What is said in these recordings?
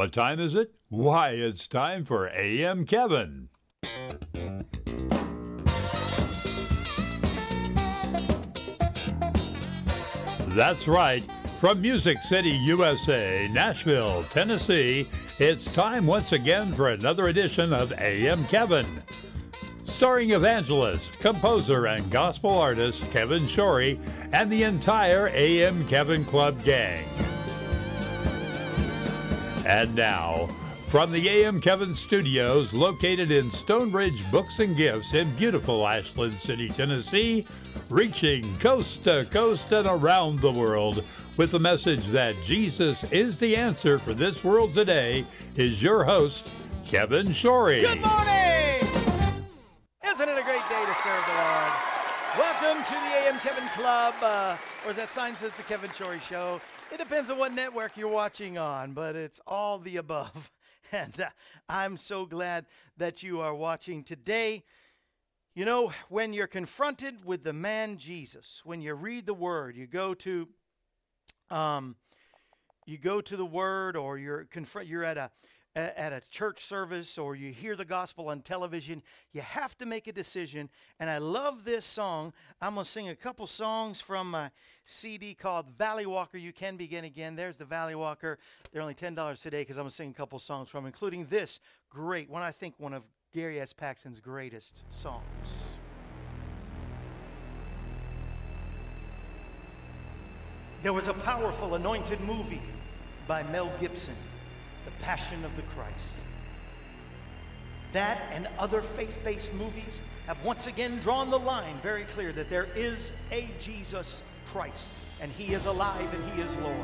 What time is it? Why, it's time for AM Kevin. That's right. From Music City, USA, Nashville, Tennessee, it's time once again for another edition of AM Kevin. Starring evangelist, composer, and gospel artist Kevin Shorey and the entire AM Kevin Club gang. And now, from the AM Kevin Studios, located in Stonebridge Books and Gifts in beautiful Ashland City, Tennessee, reaching coast to coast and around the world with the message that Jesus is the answer for this world today, is your host, Kevin Shorey. Good morning! Isn't it a great day to serve the Lord? Welcome to the AM Kevin Club, uh, or as that sign says, the Kevin Shorey Show. It depends on what network you're watching on, but it's all the above. And uh, I'm so glad that you are watching today. You know, when you're confronted with the man Jesus, when you read the Word, you go to, um, you go to the Word, or you're confront, you're at a at a church service or you hear the gospel on television, you have to make a decision. And I love this song. I'm going to sing a couple songs from my CD called Valley Walker. You can begin again. There's the Valley Walker. They're only $10 today because I'm going to sing a couple songs from, including this great one, I think one of Gary S. Paxton's greatest songs. There was a powerful anointed movie by Mel Gibson the Passion of the Christ. That and other faith based movies have once again drawn the line very clear that there is a Jesus Christ, and He is alive and He is Lord.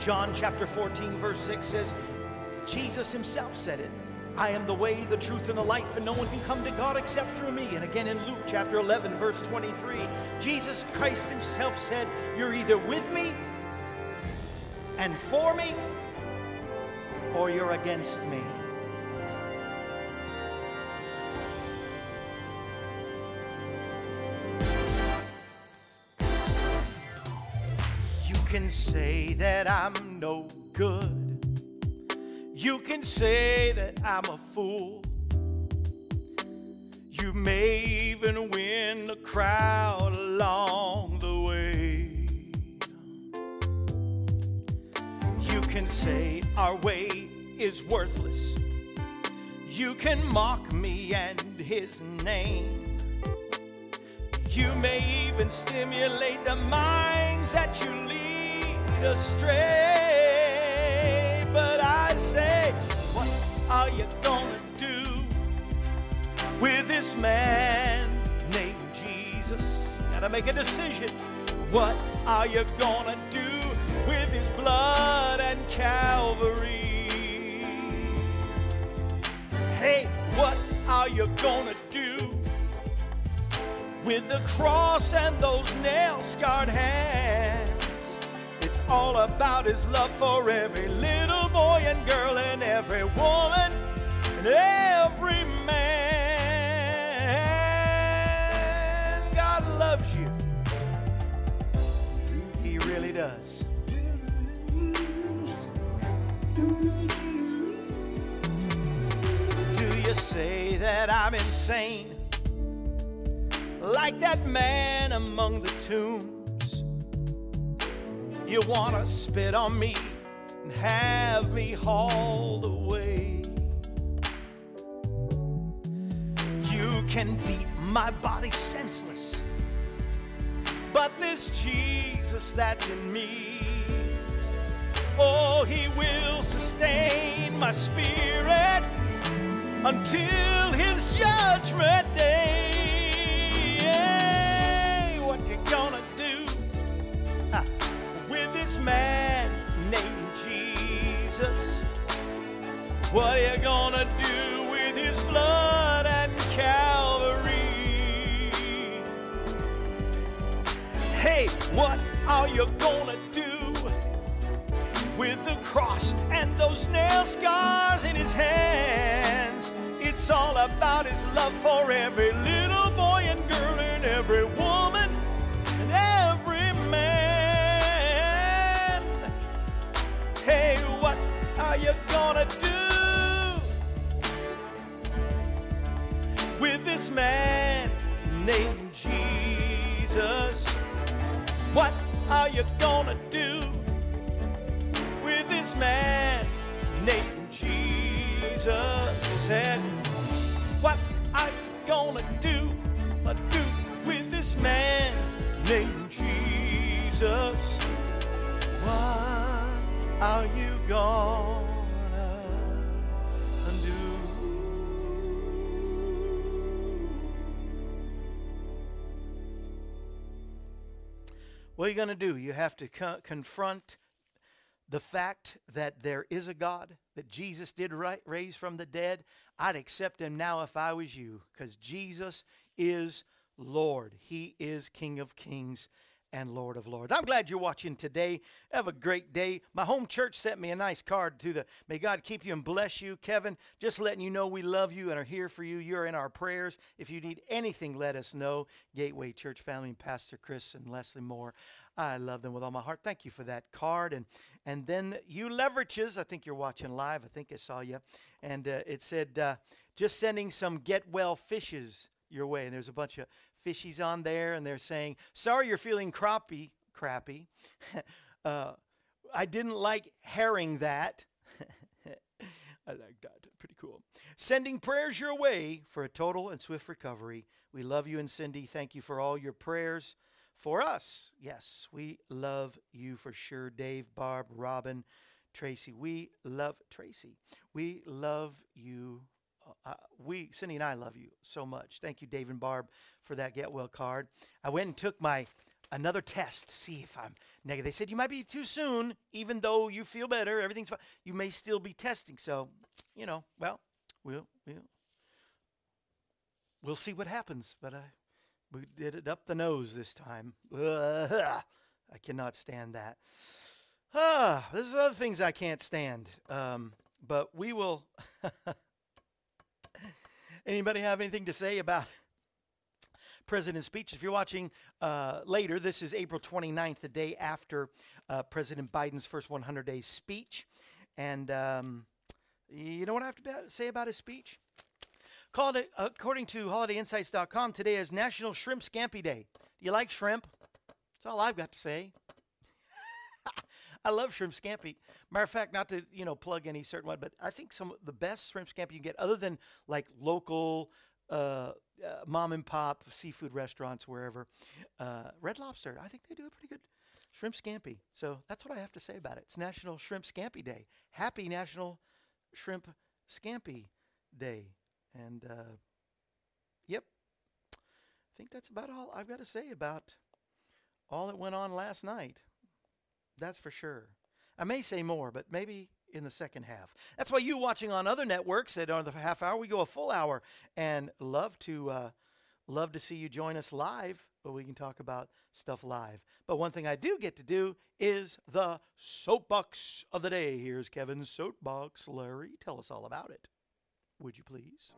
John chapter 14, verse 6 says, Jesus Himself said it. I am the way, the truth, and the life, and no one can come to God except through me. And again in Luke chapter 11, verse 23, Jesus Christ Himself said, You're either with me and for me, or you're against me. You can say that I'm no good. You can say that I'm a fool. You may even win the crowd along the way. You can say our way is worthless. You can mock me and his name. You may even stimulate the minds that you lead astray. But I say, what are you gonna do with this man named Jesus? Gotta make a decision. What are you gonna do his blood and Calvary? Hey, what are you gonna do with the cross and those nail scarred hands? It's all about his love for every little boy and girl and every woman and every man. God loves you. Do you say that I'm insane? Like that man among the tombs. You wanna spit on me and have me hauled away. You can beat my body senseless. But this Jesus that's in me, oh, he will sustain my spirit until his judgment day. Hey, what you gonna do with this man named Jesus? What are you gonna do with his blood and Calvary? Hey, what are you gonna do with the cross and those nail scars in his hands? It's all about his love for every little boy and girl and every woman and every man. Hey, what are you gonna do with this man named Jesus? What are you gonna do man named Jesus? said, what you gonna do, uh, do with this man named Jesus? What are you gonna do? What are you to do? You have to co- confront the fact that there is a God, that Jesus did raise from the dead. I'd accept him now if I was you, because Jesus is Lord. He is King of kings and Lord of Lords. I'm glad you're watching today. Have a great day. My home church sent me a nice card to the May God keep you and bless you. Kevin, just letting you know we love you and are here for you. You're in our prayers. If you need anything, let us know. Gateway Church family, Pastor Chris and Leslie Moore. I love them with all my heart. Thank you for that card. And and then you leverages. I think you're watching live. I think I saw you. And uh, it said uh, just sending some get well fishes your way. And there's a bunch of fishies on there, and they're saying, "Sorry, you're feeling crappy, crappy. uh, I didn't like herring that." I like that. Pretty cool. Sending prayers your way for a total and swift recovery. We love you and Cindy. Thank you for all your prayers for us. Yes, we love you for sure. Dave, Barb, Robin, Tracy. We love Tracy. We love you. Uh, we, Cindy and I love you so much. Thank you, Dave and Barb, for that Get Well card. I went and took my another test to see if I'm negative. They said you might be too soon, even though you feel better, everything's fine. You may still be testing. So, you know, well, we'll we'll we'll see what happens. But I we did it up the nose this time. Ugh, I cannot stand that. Ah, there's other things I can't stand. Um, but we will. Anybody have anything to say about President's speech? If you're watching uh, later, this is April 29th, the day after uh, President Biden's first 100 day speech. And um, you know what I have to say about his speech? Called it, according to holidayinsights.com, today is National Shrimp Scampi Day. Do you like shrimp? That's all I've got to say. I love shrimp scampi. Matter of fact, not to you know plug any certain one, but I think some of the best shrimp scampi you can get, other than like local uh, uh, mom and pop seafood restaurants wherever, uh, Red Lobster. I think they do a pretty good shrimp scampi. So that's what I have to say about it. It's National Shrimp Scampi Day. Happy National Shrimp Scampi Day. And uh, yep, I think that's about all I've got to say about all that went on last night. That's for sure. I may say more, but maybe in the second half. That's why you watching on other networks that are the half hour, we go a full hour, and love to uh, love to see you join us live. But we can talk about stuff live. But one thing I do get to do is the soapbox of the day. Here's Kevin's soapbox. Larry, tell us all about it. Would you please?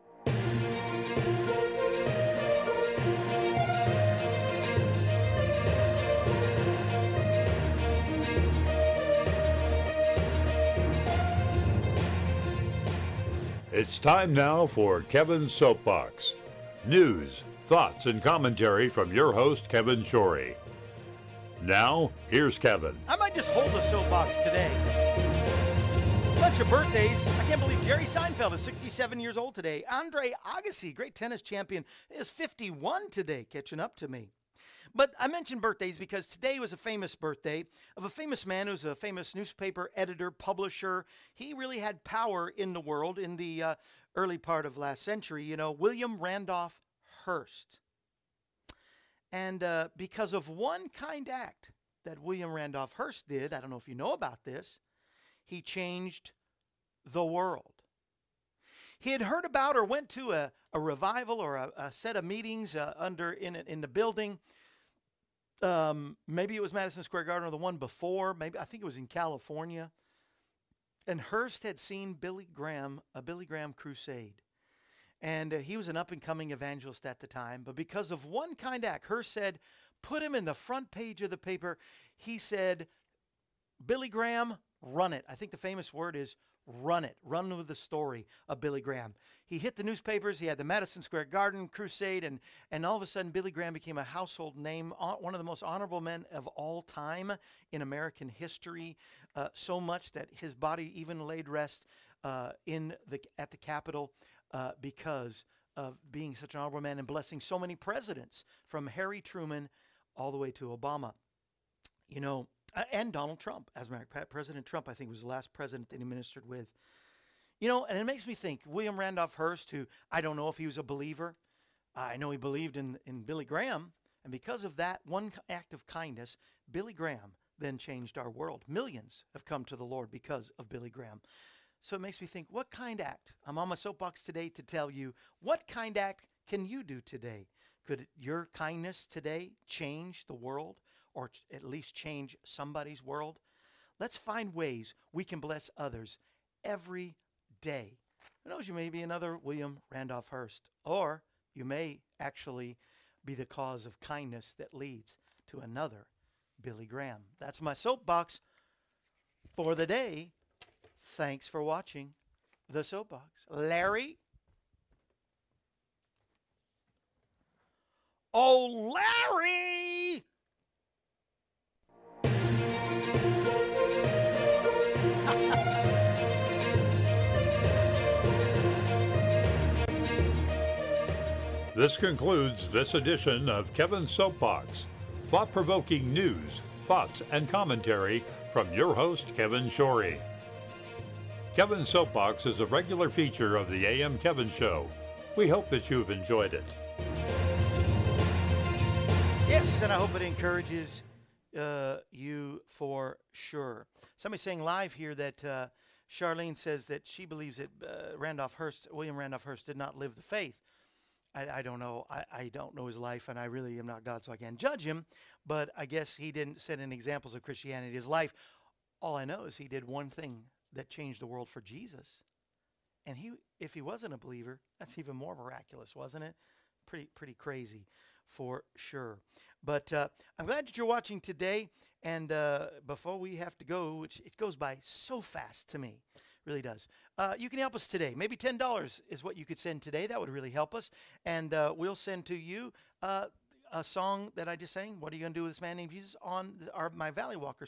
It's time now for Kevin's Soapbox. News, thoughts, and commentary from your host, Kevin Shorey. Now, here's Kevin. I might just hold the soapbox today. Bunch of birthdays. I can't believe Jerry Seinfeld is 67 years old today. Andre Agassi, great tennis champion, is 51 today, catching up to me. But I mentioned birthdays because today was a famous birthday of a famous man who's a famous newspaper editor, publisher. He really had power in the world in the uh, early part of last century, you know, William Randolph Hearst. And uh, because of one kind act that William Randolph Hearst did, I don't know if you know about this, he changed the world. He had heard about or went to a, a revival or a, a set of meetings uh, under in, in the building um, maybe it was Madison Square Garden or the one before. Maybe I think it was in California. And Hearst had seen Billy Graham, a Billy Graham crusade. And uh, he was an up and coming evangelist at the time. But because of one kind act, Hearst said, put him in the front page of the paper. He said, Billy Graham, run it. I think the famous word is run it, run with the story of Billy Graham. He hit the newspapers. He had the Madison Square Garden crusade, and and all of a sudden, Billy Graham became a household name, one of the most honorable men of all time in American history. Uh, so much that his body even laid rest uh, in the at the Capitol uh, because of being such an honorable man and blessing so many presidents, from Harry Truman all the way to Obama. You know, Uh, and Donald Trump, as a matter of fact, President Trump, I think, was the last president that he ministered with. You know, and it makes me think William Randolph Hearst, who I don't know if he was a believer. I know he believed in, in Billy Graham. And because of that one act of kindness, Billy Graham then changed our world. Millions have come to the Lord because of Billy Graham. So it makes me think, what kind act? I'm on my soapbox today to tell you, what kind act can you do today? Could your kindness today change the world? Or at least change somebody's world, let's find ways we can bless others every day. Who knows, you may be another William Randolph Hearst, or you may actually be the cause of kindness that leads to another Billy Graham. That's my soapbox for the day. Thanks for watching the soapbox. Larry? Oh, Larry! This concludes this edition of Kevin's Soapbox. Thought provoking news, thoughts, and commentary from your host, Kevin Shorey. Kevin's Soapbox is a regular feature of the AM Kevin Show. We hope that you've enjoyed it. Yes, and I hope it encourages uh, you for sure. Somebody saying live here that uh, Charlene says that she believes that uh, Randolph Hearst, William Randolph Hearst, did not live the faith. I, I don't know. I, I don't know his life, and I really am not God, so I can't judge him. But I guess he didn't set any examples of Christianity his life. All I know is he did one thing that changed the world for Jesus. And he, if he wasn't a believer, that's even more miraculous, wasn't it? Pretty, pretty crazy, for sure. But uh, I'm glad that you're watching today. And uh, before we have to go, which it goes by so fast to me, really does. Uh, you can help us today. Maybe $10 is what you could send today. That would really help us. And uh, we'll send to you uh, a song that I just sang. What are you going to do with this man named Jesus on our, my Valley Walker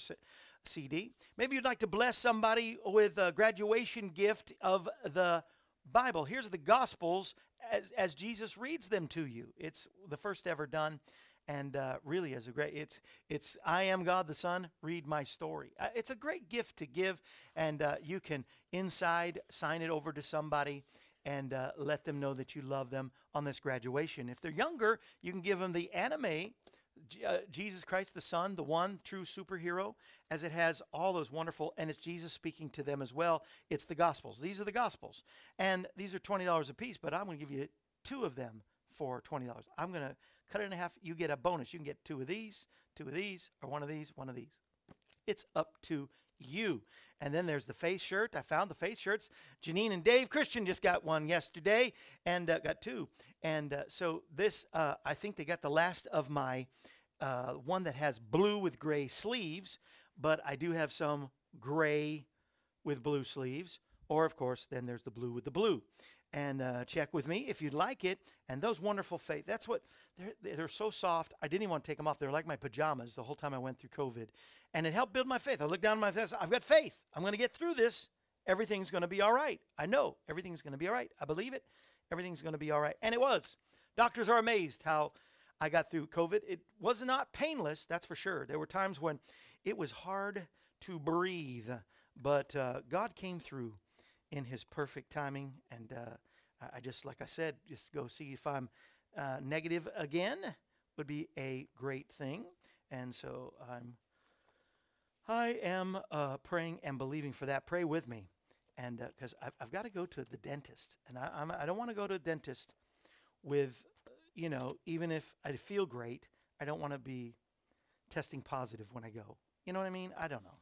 CD? Maybe you'd like to bless somebody with a graduation gift of the Bible. Here's the Gospels as, as Jesus reads them to you. It's the first ever done and uh, really is a great it's it's i am god the son read my story. Uh, it's a great gift to give and uh, you can inside sign it over to somebody and uh, let them know that you love them on this graduation. If they're younger you can give them the anime uh, jesus christ the son the one true superhero as it has all those wonderful and it's jesus speaking to them as well. It's the gospels. These are the gospels. And these are $20 a piece but i'm going to give you two of them for $20 i'm going to cut it in half, you get a bonus. You can get two of these, two of these, or one of these, one of these. It's up to you. And then there's the face shirt. I found the face shirts. Janine and Dave Christian just got one yesterday and uh, got two. And uh, so this, uh, I think they got the last of my uh, one that has blue with gray sleeves, but I do have some gray with blue sleeves. Or, of course, then there's the blue with the blue and uh, check with me if you'd like it. And those wonderful faith, that's what, they're, they're so soft. I didn't even want to take them off. They're like my pajamas the whole time I went through COVID. And it helped build my faith. I looked down at my face, I've got faith. I'm going to get through this. Everything's going to be all right. I know everything's going to be all right. I believe it. Everything's going to be all right. And it was. Doctors are amazed how I got through COVID. It was not painless, that's for sure. There were times when it was hard to breathe, but uh, God came through in His perfect timing. And uh, I just, like I said, just go see if I'm uh, negative again would be a great thing. And so I'm, I am uh, praying and believing for that. Pray with me, and because uh, I've, I've got to go to the dentist, and I, I'm, I don't want to go to a dentist with, you know, even if I feel great, I don't want to be testing positive when I go. You know what I mean? I don't know.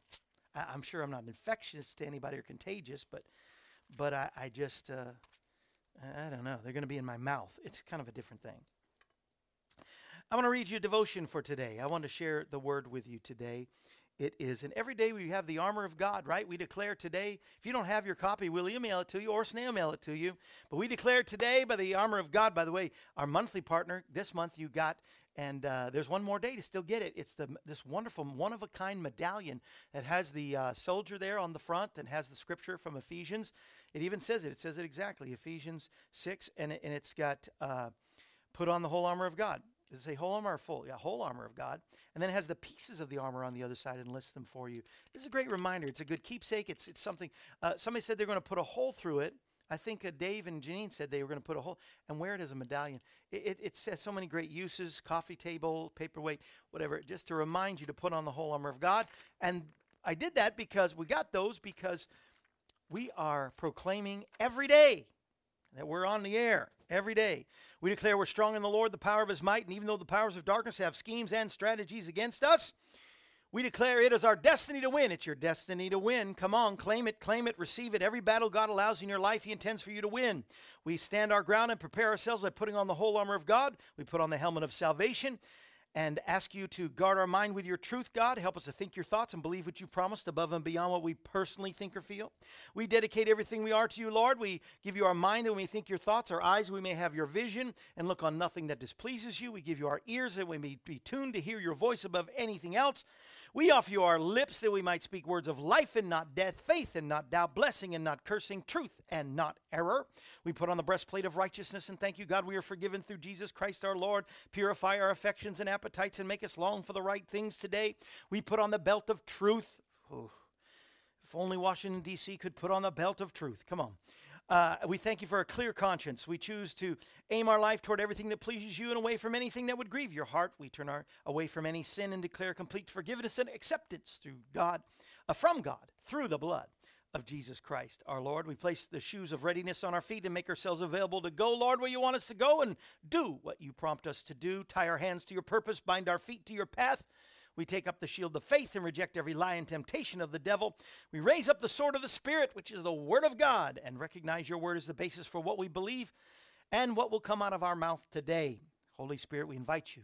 I, am sure I'm not infectious to anybody or contagious, but but I, I just, uh, I don't know. They're going to be in my mouth. It's kind of a different thing. I want to read you a devotion for today. I want to share the word with you today. It is. And every day we have the armor of God, right? We declare today, if you don't have your copy, we'll email it to you or snail mail it to you. But we declare today by the armor of God, by the way, our monthly partner, this month you got, and uh, there's one more day to still get it. It's the this wonderful one of a kind medallion that has the uh, soldier there on the front and has the scripture from Ephesians. It even says it. It says it exactly, Ephesians 6, and, it, and it's got uh, put on the whole armor of God. Does it say whole armor or full? Yeah, whole armor of God. And then it has the pieces of the armor on the other side and lists them for you. This is a great reminder. It's a good keepsake. It's, it's something, uh, somebody said they're going to put a hole through it. I think uh, Dave and Janine said they were going to put a hole and wear it as a medallion. It, it, it, says so many great uses coffee table, paperweight, whatever, just to remind you to put on the whole armor of God. And I did that because we got those because we are proclaiming every day that we're on the air every day. We declare we're strong in the Lord, the power of his might, and even though the powers of darkness have schemes and strategies against us, we declare it is our destiny to win. It's your destiny to win. Come on, claim it, claim it, receive it. Every battle God allows in your life, He intends for you to win. We stand our ground and prepare ourselves by putting on the whole armor of God. We put on the helmet of salvation and ask you to guard our mind with your truth, God. Help us to think your thoughts and believe what you promised above and beyond what we personally think or feel. We dedicate everything we are to you, Lord. We give you our mind that we may think your thoughts, our eyes we may have your vision and look on nothing that displeases you. We give you our ears that we may be tuned to hear your voice above anything else. We offer you our lips that we might speak words of life and not death, faith and not doubt, blessing and not cursing, truth and not error. We put on the breastplate of righteousness and thank you, God, we are forgiven through Jesus Christ our Lord. Purify our affections and appetites and make us long for the right things today. We put on the belt of truth. Oh, if only Washington, D.C. could put on the belt of truth. Come on. Uh, we thank you for a clear conscience. We choose to aim our life toward everything that pleases you and away from anything that would grieve your heart. We turn our away from any sin and declare complete forgiveness and acceptance through God, uh, from God, through the blood of Jesus Christ our Lord. We place the shoes of readiness on our feet and make ourselves available to go, Lord, where you want us to go and do what you prompt us to do. Tie our hands to your purpose, bind our feet to your path. We take up the shield of faith and reject every lie and temptation of the devil. We raise up the sword of the Spirit, which is the Word of God, and recognize your Word as the basis for what we believe and what will come out of our mouth today. Holy Spirit, we invite you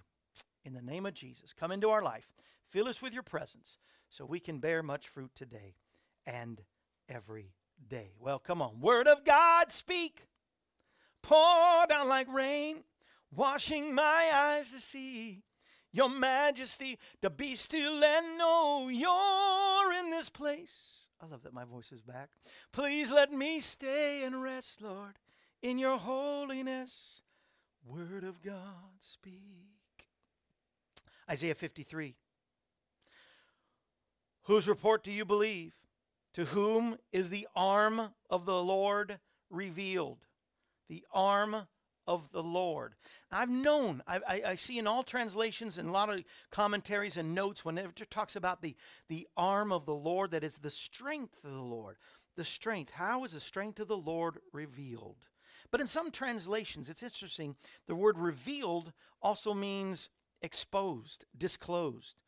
in the name of Jesus. Come into our life, fill us with your presence so we can bear much fruit today and every day. Well, come on. Word of God, speak. Pour down like rain, washing my eyes to see your majesty, to be still and know you're in this place. I love that my voice is back. Please let me stay and rest, Lord, in your holiness. Word of God, speak. Isaiah 53. Whose report do you believe? To whom is the arm of the Lord revealed? The arm of the Lord. I've known, I, I, I, see in all translations and a lot of commentaries and notes, whenever it talks about the, the arm of the Lord, that is the strength of the Lord. The strength. How is the strength of the Lord revealed? But in some translations, it's interesting, the word revealed also means exposed, disclosed,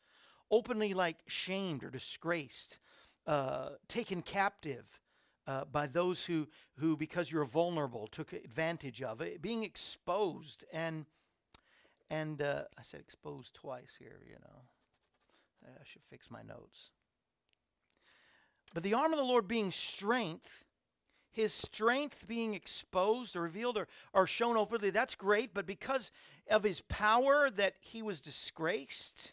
openly like shamed or disgraced, uh, taken captive uh, by those who, who, because you're vulnerable, took advantage of it, being exposed. And, and uh, I said exposed twice here, you know. I should fix my notes. But the arm of the Lord being strength, his strength being exposed or revealed or, or shown openly, that's great. But because of his power that he was disgraced,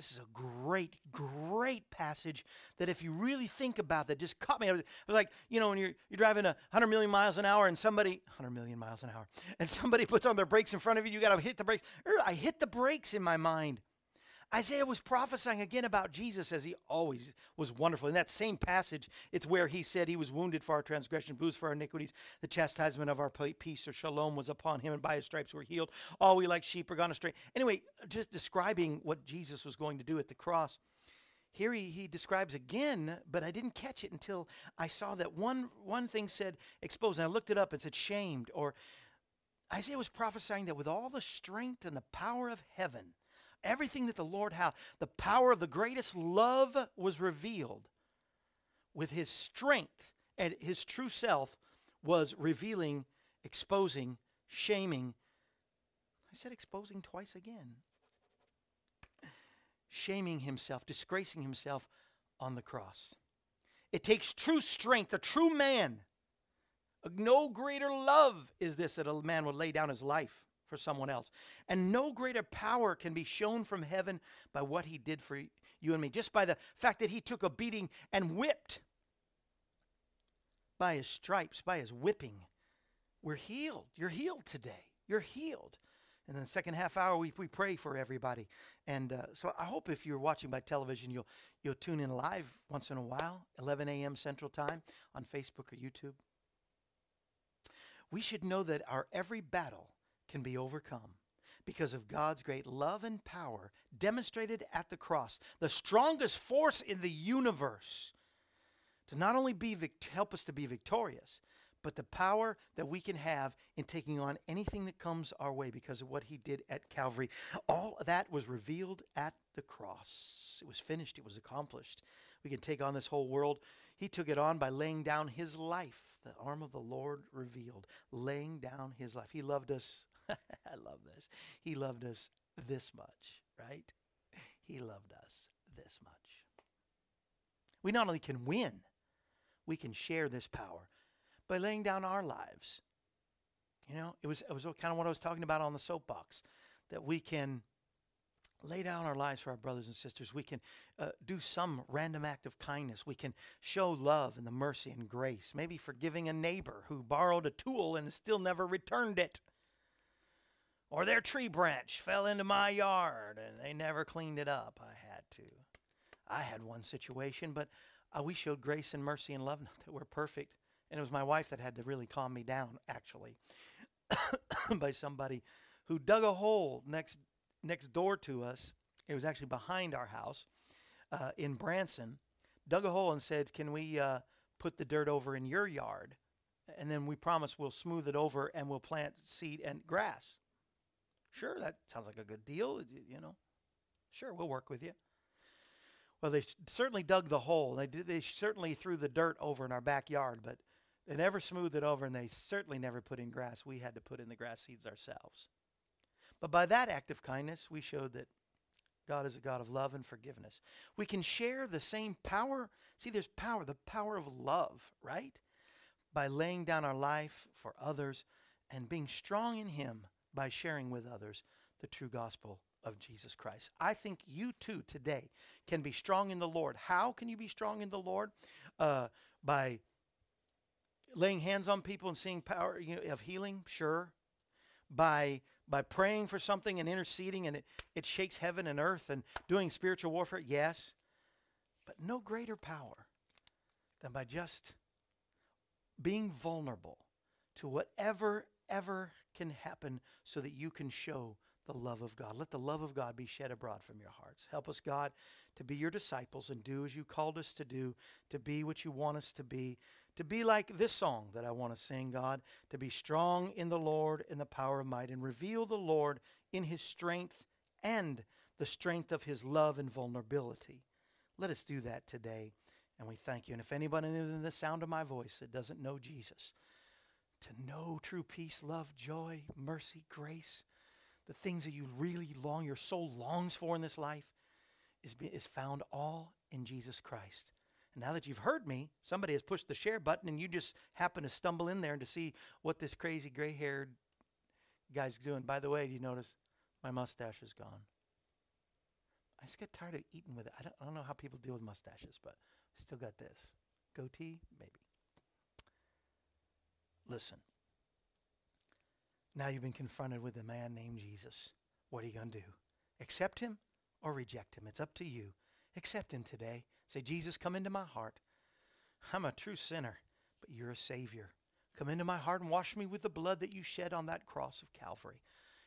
this is a great, great passage that if you really think about that, just caught me. I was like, you know, when you're, you're driving a 100 million miles an hour and somebody, 100 million miles an hour, and somebody puts on their brakes in front of you, you got to hit the brakes. Er, I hit the brakes in my mind. Isaiah was prophesying again about Jesus as he always was wonderful. In that same passage, it's where he said he was wounded for our transgression, bruised for our iniquities. The chastisement of our peace or shalom was upon him, and by his stripes we're healed. All we like sheep are gone astray. Anyway, just describing what Jesus was going to do at the cross. Here he, he describes again, but I didn't catch it until I saw that one, one thing said exposed. And I looked it up. and said shamed. Or Isaiah was prophesying that with all the strength and the power of heaven, everything that the Lord had, the power of the greatest love was revealed with his strength and his true self was revealing, exposing, shaming. I said exposing twice again. shaming himself, disgracing himself on the cross. It takes true strength, a true man. No greater love is this that a man would lay down his life for someone else. And no greater power can be shown from heaven by what he did for you and me, just by the fact that he took a beating and whipped by his stripes, by his whipping. We're healed. You're healed today. You're healed. And then the second half hour, we, we pray for everybody. And uh, so I hope if you're watching by television, you'll, you'll tune in live once in a while, 11 a.m. Central Time on Facebook or YouTube. We should know that our every battle can be overcome because of God's great love and power demonstrated at the cross, the strongest force in the universe to not only be help us to be victorious, but the power that we can have in taking on anything that comes our way because of what he did at Calvary. All that was revealed at the cross. It was finished, it was accomplished. We can take on this whole world. He took it on by laying down his life. The arm of the Lord revealed, laying down his life. He loved us. I love this. He loved us this much, right? He loved us this much. We not only can win, we can share this power by laying down our lives. You know, it was, it was kind of what I was talking about on the soapbox that we can lay down our lives for our brothers and sisters. We can uh, do some random act of kindness. We can show love and the mercy and grace. Maybe forgiving a neighbor who borrowed a tool and still never returned it. Or their tree branch fell into my yard and they never cleaned it up. I had to. I had one situation, but uh, we showed grace and mercy and love. Not that we're perfect, and it was my wife that had to really calm me down, actually, by somebody who dug a hole next next door to us. It was actually behind our house uh, in Branson. Dug a hole and said, "Can we uh, put the dirt over in your yard?" And then we promise we'll smooth it over and we'll plant seed and grass. Sure, that sounds like a good deal. You know, sure, we'll work with you. Well, they certainly dug the hole. They did, they certainly threw the dirt over in our backyard, but they never smoothed it over, and they certainly never put in grass. We had to put in the grass seeds ourselves. But by that act of kindness, we showed that God is a God of love and forgiveness. We can share the same power. See, there's power, the power of love, right? By laying down our life for others and being strong in Him by sharing with others the true gospel of Jesus Christ. I think you too today can be strong in the Lord. How can you be strong in the Lord? Uh, by laying hands on people and seeing power you know, of healing, sure. By by praying for something and interceding and it, it shakes heaven and earth and doing spiritual warfare, yes. But no greater power than by just being vulnerable to whatever ever can happen so that you can show the love of God. Let the love of God be shed abroad from your hearts. Help us, God, to be your disciples and do as you called us to do, to be what you want us to be, to be like this song that I want to sing, God, to be strong in the Lord in the power of might and reveal the Lord in his strength and the strength of his love and vulnerability. Let us do that today, and we thank you. And if anybody in the sound of my voice that doesn't know Jesus, to know true peace, love, joy, mercy, grace, the things that you really long, your soul longs for in this life, is, is found all in Jesus Christ. And now that you've heard me, somebody has pushed the share button and you just happen to stumble in there and to see what this crazy gray haired guy's doing. By the way, do you notice my mustache is gone? I just get tired of eating with it. I don't, I don't know how people deal with mustaches, but I still got this. Goatee? Maybe. Listen. Now you've been confronted with a man named Jesus. What are you going to do? Accept him or reject him? It's up to you. Accept him today. Say, Jesus, come into my heart. I'm a true sinner, but you're a Savior. Come into my heart and wash me with the blood that you shed on that cross of Calvary.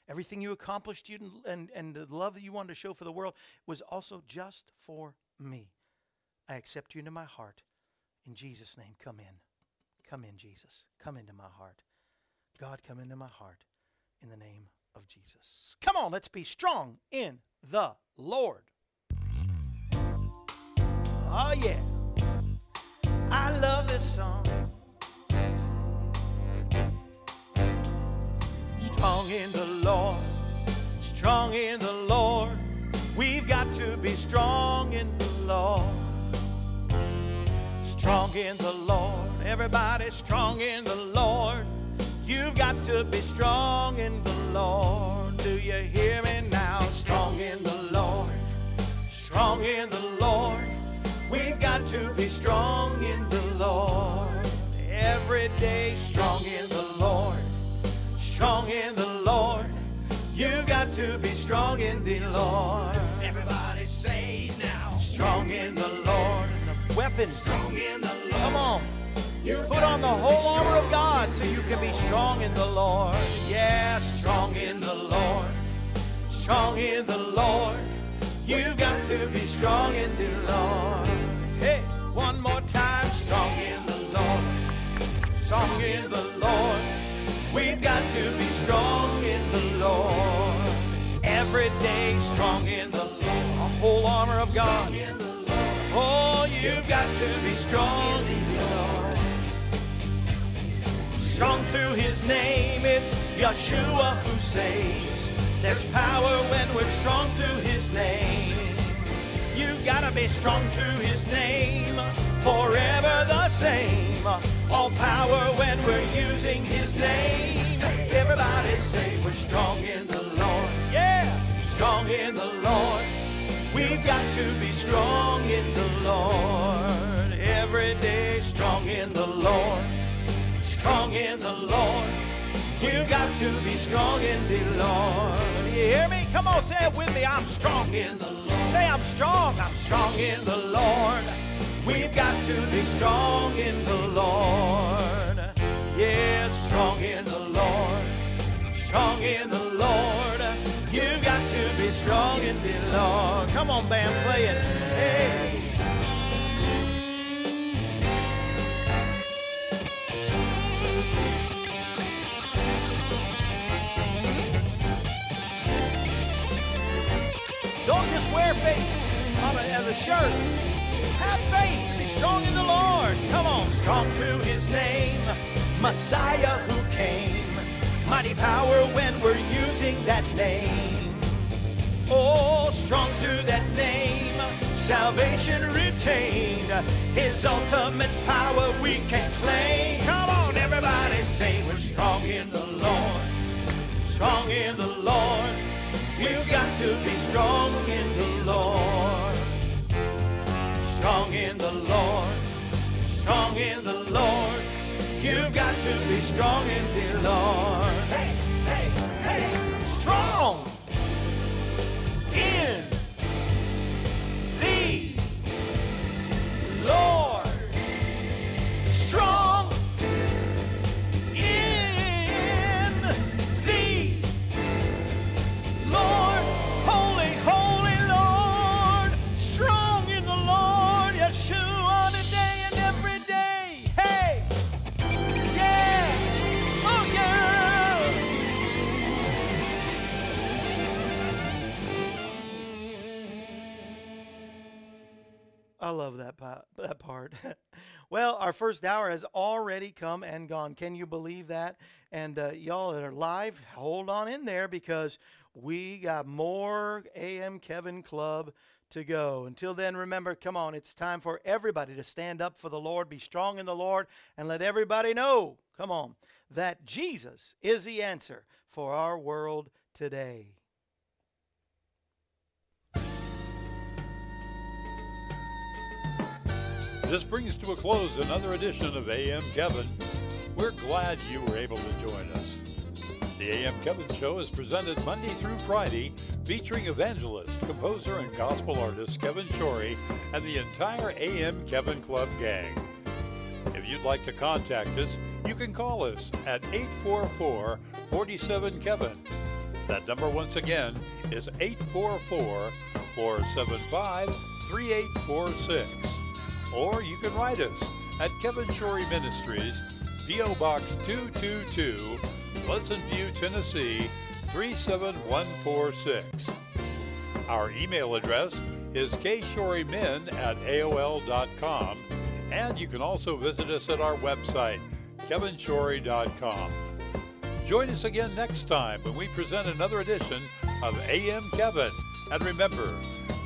Everything you accomplished you and, and the love that you wanted to show for the world was also just for me. I accept you into my heart. In Jesus' name, come in. Come in, Jesus. Come into my heart. God, come into my heart in the name of Jesus. Come on, let's be strong in the Lord. Oh, yeah. I love this song. Strong in the Lord, strong in the Lord. We've got to be strong in the Lord. Strong in the Lord. Everybody strong in the Lord. You've got to be strong in the Lord. Do you hear me now? Strong in the Lord. Strong in the Lord. We've got to be strong in the Lord. Every day, strong in the Lord. Strong in the Lord. You've got to be strong in the Lord. Everybody say now. Strong in the Lord. The weapons. Strong in the Lord. Come on. You Put on the whole armor of God so you can be strong in the Lord. Yeah, strong in the Lord. Strong in the Lord. You've got to be strong in the Lord. Hey, one more time. Strong in the Lord. Strong in the Lord. We've got to be strong in the Lord. Every day, strong in the Lord. A whole armor of God. Oh, you've got to be strong in the Lord. Strong through his name, it's Yeshua who saves. There's power when we're strong through his name. You gotta be strong through his name, forever the same. All power when we're using his name. Everybody say we're strong in the Lord. Yeah, strong in the Lord. We've got to be strong in the in the Lord. You got to be strong in the Lord. You hear me? Come on, say it with me. I'm strong in the Lord. Say I'm strong. I'm strong in the Lord. We've got to be strong in the Lord. Yeah, strong in the Lord. Strong in the Lord. You've got to be strong in the Lord. Come on, band, play it. Faith on a, as a shirt. Have faith. Be strong in the Lord. Come on. Strong through his name. Messiah who came. Mighty power when we're using that name. Oh, strong through that name. Salvation retained. His ultimate power we can claim. Come on, everybody say we're strong in the Lord. Strong in the Lord. We've got to be strong in the Lord. Strong in the Lord. Strong in the Lord. You've got to be strong in the Lord. Hey, hey, hey. Strong in the Lord. Strong love that part. That part. well, our first hour has already come and gone. Can you believe that? And uh, y'all that are live, hold on in there because we got more AM Kevin Club to go. Until then, remember, come on, it's time for everybody to stand up for the Lord, be strong in the Lord, and let everybody know, come on, that Jesus is the answer for our world today. This brings to a close another edition of AM Kevin. We're glad you were able to join us. The AM Kevin Show is presented Monday through Friday, featuring evangelist, composer, and gospel artist Kevin Shorey and the entire AM Kevin Club gang. If you'd like to contact us, you can call us at 844 47 Kevin. That number, once again, is 844 475 3846. Or you can write us at Kevin Shorey Ministries, P.O. Box 222, Pleasant View, Tennessee 37146. Our email address is kshorymen at AOL.com, and you can also visit us at our website, kevinshorey.com. Join us again next time when we present another edition of AM Kevin. And remember,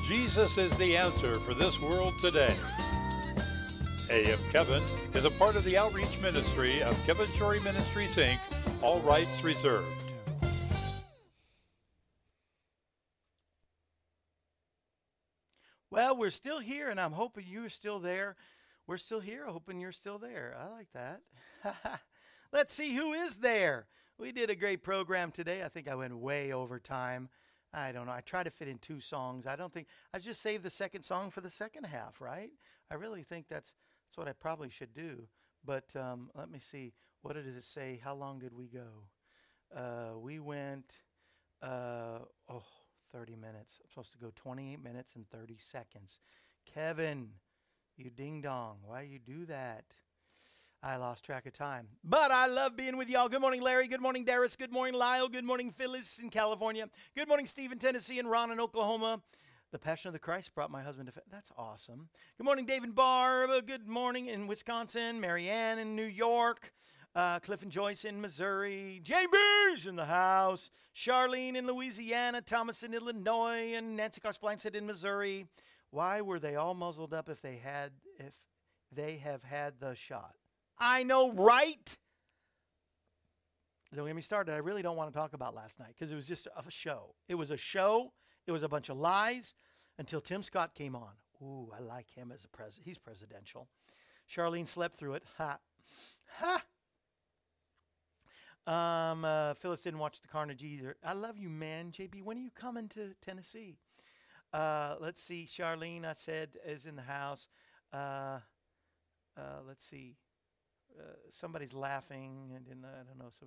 Jesus is the answer for this world today. AM Kevin is a part of the outreach ministry of Kevin Shorey Ministries, Inc., all rights reserved. Well, we're still here, and I'm hoping you're still there. We're still here, hoping you're still there. I like that. Let's see who is there. We did a great program today. I think I went way over time. I don't know. I try to fit in two songs. I don't think I just saved the second song for the second half, right? I really think that's that's what I probably should do. But um, let me see. What does it say? How long did we go? Uh, we went uh, oh 30 minutes. I'm supposed to go 28 minutes and 30 seconds. Kevin, you ding dong. Why you do that? I lost track of time. But I love being with y'all. Good morning, Larry. Good morning, Darius. Good morning, Lyle. Good morning, Phyllis in California. Good morning, Stephen, Tennessee, and Ron in Oklahoma. The Passion of the Christ brought my husband to. Fa- That's awesome. Good morning, David Barb. Good morning in Wisconsin. Marianne in New York. Uh, Cliff and Joyce in Missouri. JB's in the house. Charlene in Louisiana. Thomas in Illinois. And Nancy Cox Carsblanksett in Missouri. Why were they all muzzled up if they had if they have had the shot? I know, right? Don't get me started. I really don't want to talk about last night because it was just a show. It was a show. It was a bunch of lies until Tim Scott came on. Ooh, I like him as a president. He's presidential. Charlene slept through it. Ha. Ha. Um, uh, Phyllis didn't watch the Carnage either. I love you, man. JB, when are you coming to Tennessee? Uh, let's see. Charlene, I said, is in the house. Uh, uh, let's see. Uh, somebody's laughing, in the, I don't know. So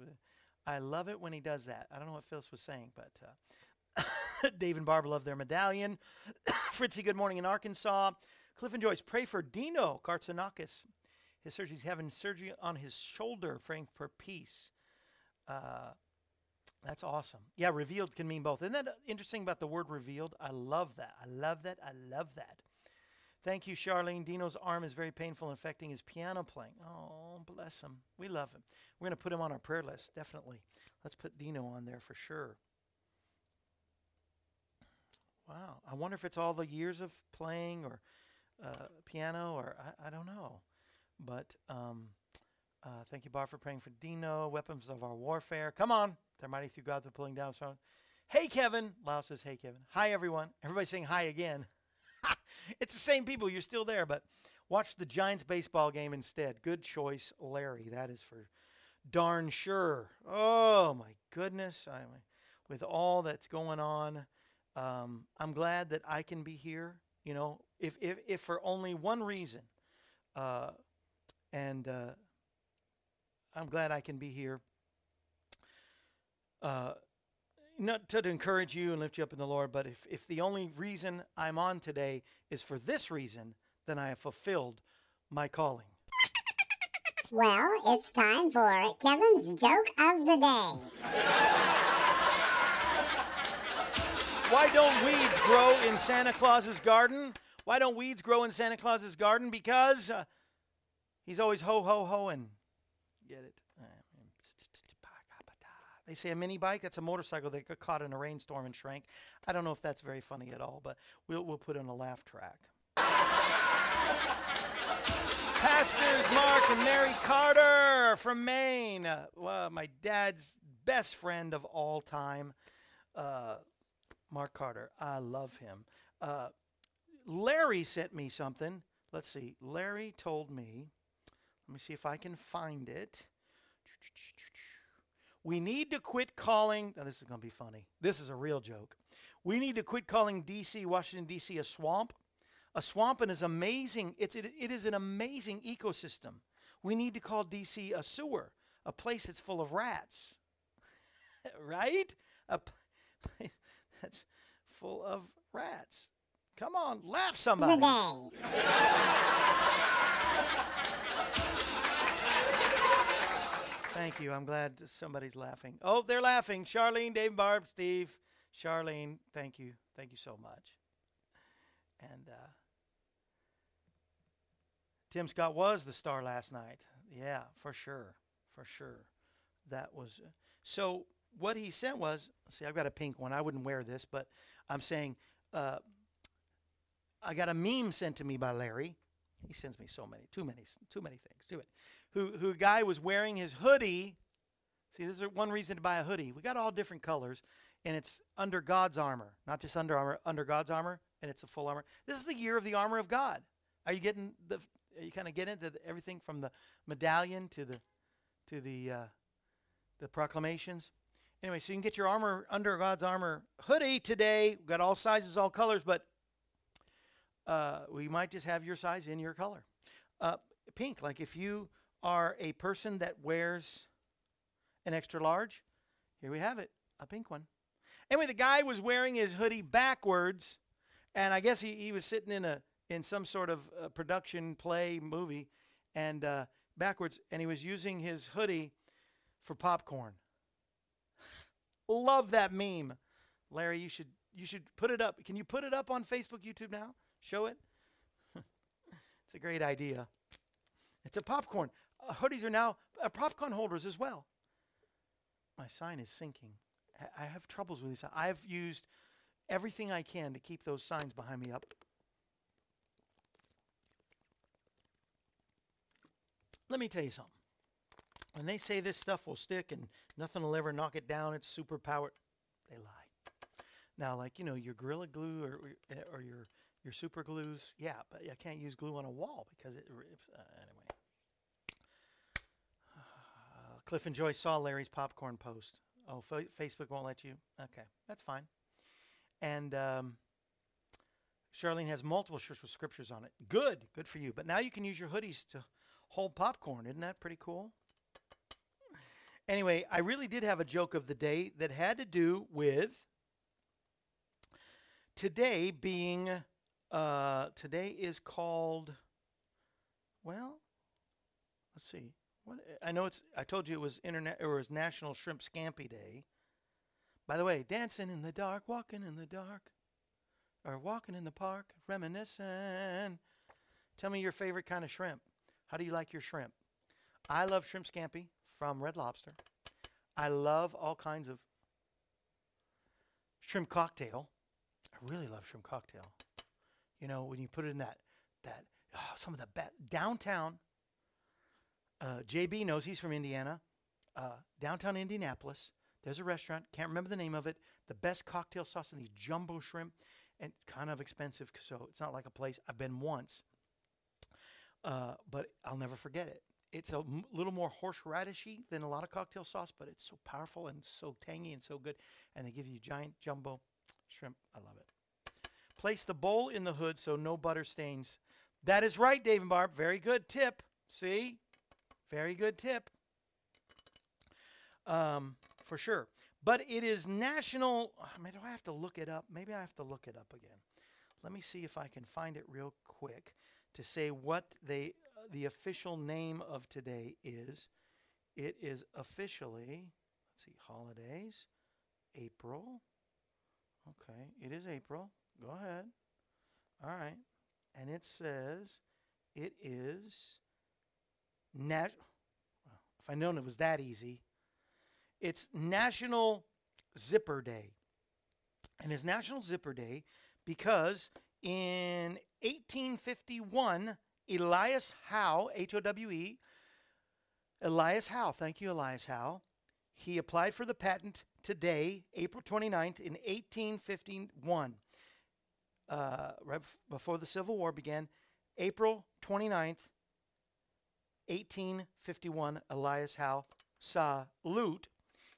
I love it when he does that. I don't know what Phyllis was saying, but uh, Dave and Barbara love their medallion. Fritzy, good morning in Arkansas. Cliff and Joyce, pray for Dino Kartsonakis. His surgery, he's having surgery on his shoulder, praying for peace. Uh, that's awesome. Yeah, revealed can mean both. Isn't that interesting about the word revealed? I love that. I love that. I love that. Thank you, Charlene. Dino's arm is very painful, affecting his piano playing. Oh, bless him. We love him. We're going to put him on our prayer list, definitely. Let's put Dino on there for sure. Wow. I wonder if it's all the years of playing or uh, piano or I, I don't know. But um, uh, thank you, Bar, for praying for Dino. Weapons of our warfare. Come on. They're mighty through God. They're pulling down. So, hey, Kevin. Lyle says, hey, Kevin. Hi, everyone. Everybody's saying hi again. it's the same people. You're still there, but watch the Giants baseball game instead. Good choice, Larry. That is for darn sure. Oh my goodness! I, with all that's going on, um, I'm glad that I can be here. You know, if if if for only one reason, uh, and uh, I'm glad I can be here. Uh, not to encourage you and lift you up in the Lord, but if, if the only reason I'm on today is for this reason, then I have fulfilled my calling. Well, it's time for Kevin's joke of the day. Why don't weeds grow in Santa Claus's garden? Why don't weeds grow in Santa Claus's garden? Because uh, he's always ho ho hoing. Get it? They say a mini bike. That's a motorcycle that got caught in a rainstorm and shrank. I don't know if that's very funny at all, but we'll we'll put in a laugh track. Pastors Mark and Mary Carter from Maine. Well, my dad's best friend of all time, uh, Mark Carter. I love him. Uh, Larry sent me something. Let's see. Larry told me. Let me see if I can find it. We need to quit calling. Now, this is going to be funny. This is a real joke. We need to quit calling D.C., Washington, D.C., a swamp. A swamp and is amazing. It's, it, it is an amazing ecosystem. We need to call D.C. a sewer, a place that's full of rats. right? A place that's full of rats. Come on, laugh somebody. Thank you. I'm glad somebody's laughing. Oh, they're laughing. Charlene, Dave, Barb, Steve, Charlene. Thank you. Thank you so much. And uh, Tim Scott was the star last night. Yeah, for sure. For sure. That was. So what he sent was see, I've got a pink one. I wouldn't wear this, but I'm saying uh, I got a meme sent to me by Larry. He sends me so many, too many, too many things. Too many. Who who guy was wearing his hoodie. See, this is one reason to buy a hoodie. We got all different colors, and it's under God's armor, not just under armor, under God's armor, and it's a full armor. This is the year of the armor of God. Are you getting the? Are you kind of getting the, everything from the medallion to the to the uh, the proclamations? Anyway, so you can get your armor under God's armor hoodie today. We've got all sizes, all colors, but uh, we might just have your size in your color. Uh, pink, like if you are a person that wears an extra large, here we have it, a pink one. Anyway, the guy was wearing his hoodie backwards, and I guess he, he was sitting in a in some sort of uh, production play movie, and uh, backwards, and he was using his hoodie for popcorn. Love that meme, Larry. You should you should put it up. Can you put it up on Facebook, YouTube now? Show it. it's a great idea. It's a popcorn. Uh, hoodies are now uh, popcorn holders as well. My sign is sinking. I- I have troubles with these. I've used everything I can to keep those signs behind me up. Let me tell you something. When they say this stuff will stick and nothing will ever knock it down, it's super powered, they lie. Now, like you know, your Gorilla Glue or or- your your super glues, yeah, but I can't use glue on a wall because it rips. Uh, anyway, uh, Cliff and Joyce saw Larry's popcorn post. Oh, fa- Facebook won't let you. Okay, that's fine. And um, Charlene has multiple shirts with scriptures on it. Good, good for you. But now you can use your hoodies to hold popcorn. Isn't that pretty cool? Anyway, I really did have a joke of the day that had to do with today being uh, today is called well let's see. What i know it's i told you it was internet it was national shrimp scampi day. By the way dancing in the dark walking in the dark or walking in the park reminiscing. Tell me your favorite kind of shrimp. How do you like your shrimp? I love shrimp scampi from red lobster i love all kinds of shrimp cocktail i really love shrimp cocktail you know, when you put it in that that oh, some of the best downtown. Uh, JB knows he's from Indiana, uh, downtown Indianapolis. There's a restaurant. Can't remember the name of it. The best cocktail sauce and these jumbo shrimp, and kind of expensive, so it's not like a place I've been once. Uh, but I'll never forget it. It's a little more horseradishy than a lot of cocktail sauce, but it's so powerful and so tangy and so good. And they give you giant jumbo shrimp. I love it. Place the bowl in the hood so no butter stains. That is right, Dave and Barb. Very good tip. See? Very good tip. Um, for sure. But it is national. I mean, do I have to look it up? Maybe I have to look it up again. Let me see if I can find it real quick to say what they the official name of today is. It is officially, let's see, holidays, April. Okay, it is April. Go ahead. All right. And it says it is nat well, if I known it was that easy. It's National Zipper Day. And it's National Zipper Day because in 1851, Elias Howe, H O W E, Elias Howe, thank you, Elias Howe, he applied for the patent today, April 29th, in 1851 uh, right before the Civil War began, April 29th, 1851, Elias Howe salute.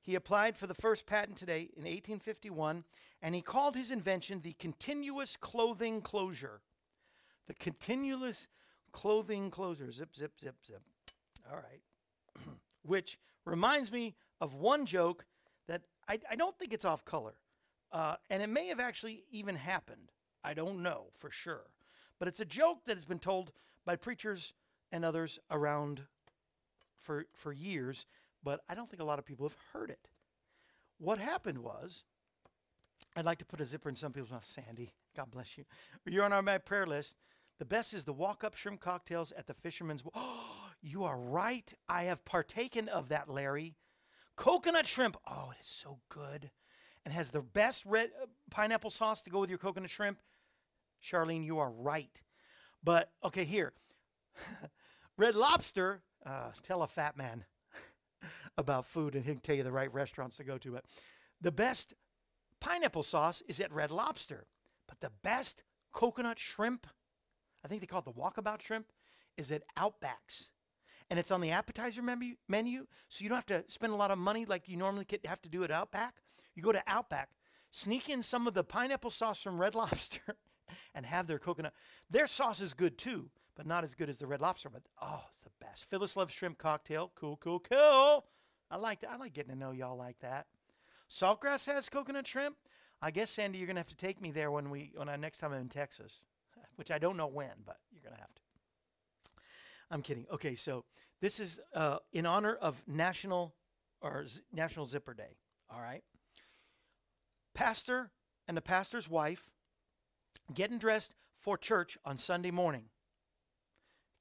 He applied for the first patent today in 1851, and he called his invention the continuous clothing closure. The continuous clothing closure. Zip, zip, zip, zip. All right. Which reminds me of one joke that I, I don't think it's off color. Uh, and it may have actually even happened. I don't know for sure. But it's a joke that has been told by preachers and others around for, for years, but I don't think a lot of people have heard it. What happened was, I'd like to put a zipper in some people's mouth. Sandy, God bless you. You're on our my prayer list. The best is the walk up shrimp cocktails at the Fisherman's. Oh, you are right. I have partaken of that, Larry. Coconut shrimp. Oh, it is so good. And has the best red uh, pineapple sauce to go with your coconut shrimp. Charlene, you are right. But okay, here, Red Lobster. Uh, tell a fat man about food, and he'll tell you the right restaurants to go to. But the best pineapple sauce is at Red Lobster, but the best coconut shrimp, I think they call it the walkabout shrimp, is at Outbacks. And it's on the appetizer menu, so you don't have to spend a lot of money like you normally have to do at Outback. You go to Outback, sneak in some of the pineapple sauce from Red Lobster, and have their coconut. Their sauce is good too, but not as good as the Red Lobster. But oh, it's the best. Phyllis loves shrimp cocktail. Cool, cool, cool. I like that. I like getting to know y'all like that. Saltgrass has coconut shrimp. I guess Sandy, you're gonna have to take me there when we when I next time I'm in Texas, which I don't know when, but you're gonna have to. I'm kidding. Okay, so this is uh, in honor of National or Z- National Zipper Day. All right. Pastor and the pastor's wife getting dressed for church on Sunday morning.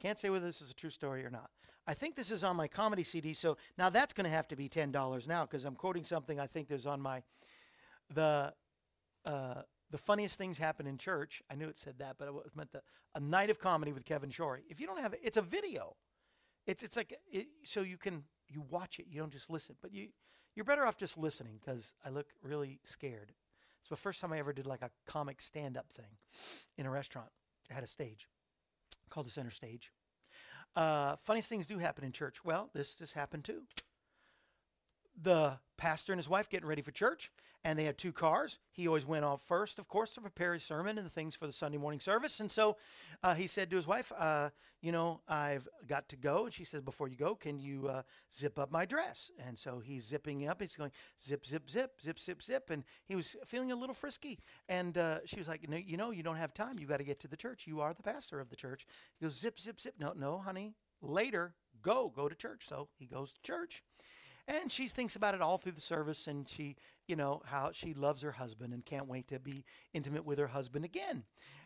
Can't say whether this is a true story or not. I think this is on my comedy CD, so now that's going to have to be ten dollars now because I'm quoting something I think there's on my the uh, the funniest things happen in church. I knew it said that, but it meant the a night of comedy with Kevin Shorey. If you don't have it, it's a video. It's it's like it, so you can you watch it. You don't just listen, but you you're better off just listening because I look really scared. It's the first time I ever did like a comic stand up thing in a restaurant. I had a stage called the center stage. Uh, funniest things do happen in church. Well, this just happened too. The pastor and his wife getting ready for church, and they had two cars. He always went off first, of course, to prepare his sermon and the things for the Sunday morning service. And so uh, he said to his wife, uh, You know, I've got to go. And she says, Before you go, can you uh, zip up my dress? And so he's zipping up. He's going, Zip, zip, zip, zip, zip, zip. And he was feeling a little frisky. And uh, she was like, no, You know, you don't have time. You got to get to the church. You are the pastor of the church. He goes, Zip, zip, zip. No, no, honey. Later, go, go to church. So he goes to church. And she thinks about it all through the service, and she, you know, how she loves her husband and can't wait to be intimate with her husband again.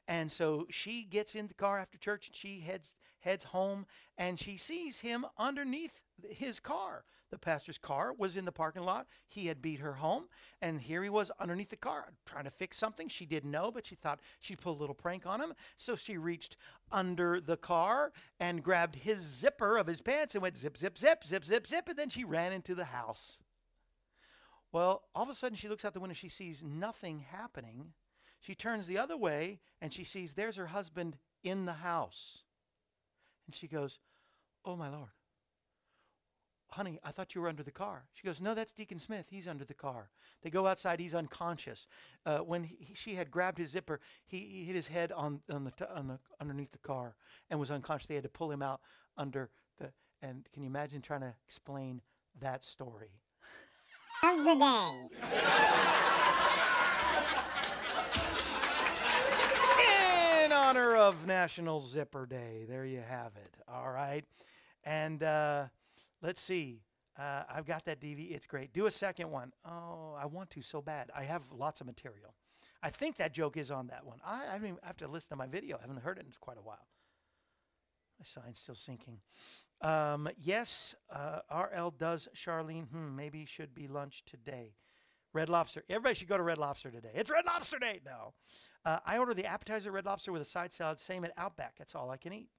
And so she gets in the car after church and she heads heads home, and she sees him underneath his car. The pastor's car was in the parking lot. He had beat her home, and here he was underneath the car trying to fix something. She didn't know, but she thought she'd pull a little prank on him. So she reached under the car and grabbed his zipper of his pants and went zip, zip, zip, zip, zip, zip, and then she ran into the house. Well, all of a sudden she looks out the window. She sees nothing happening. She turns the other way and she sees there's her husband in the house. And she goes, Oh, my Lord. Honey, I thought you were under the car. She goes, No, that's Deacon Smith. He's under the car. They go outside. He's unconscious. Uh, when he, she had grabbed his zipper, he, he hit his head on, on, the, t- on the underneath the car and was unconscious. They had to pull him out under the. And can you imagine trying to explain that story? Of the day. in honor of National Zipper Day. There you have it. All right. And uh, let's see. Uh, I've got that DV. It's great. Do a second one. Oh, I want to so bad. I have lots of material. I think that joke is on that one. I, I mean, I have to listen to my video. I haven't heard it in quite a while. My sign's still sinking. Um, yes, uh, RL does. Charlene, hmm, maybe should be lunch today. Red Lobster. Everybody should go to Red Lobster today. It's Red Lobster Day. No. Uh, I order the appetizer Red Lobster with a side salad. Same at Outback. That's all I can eat.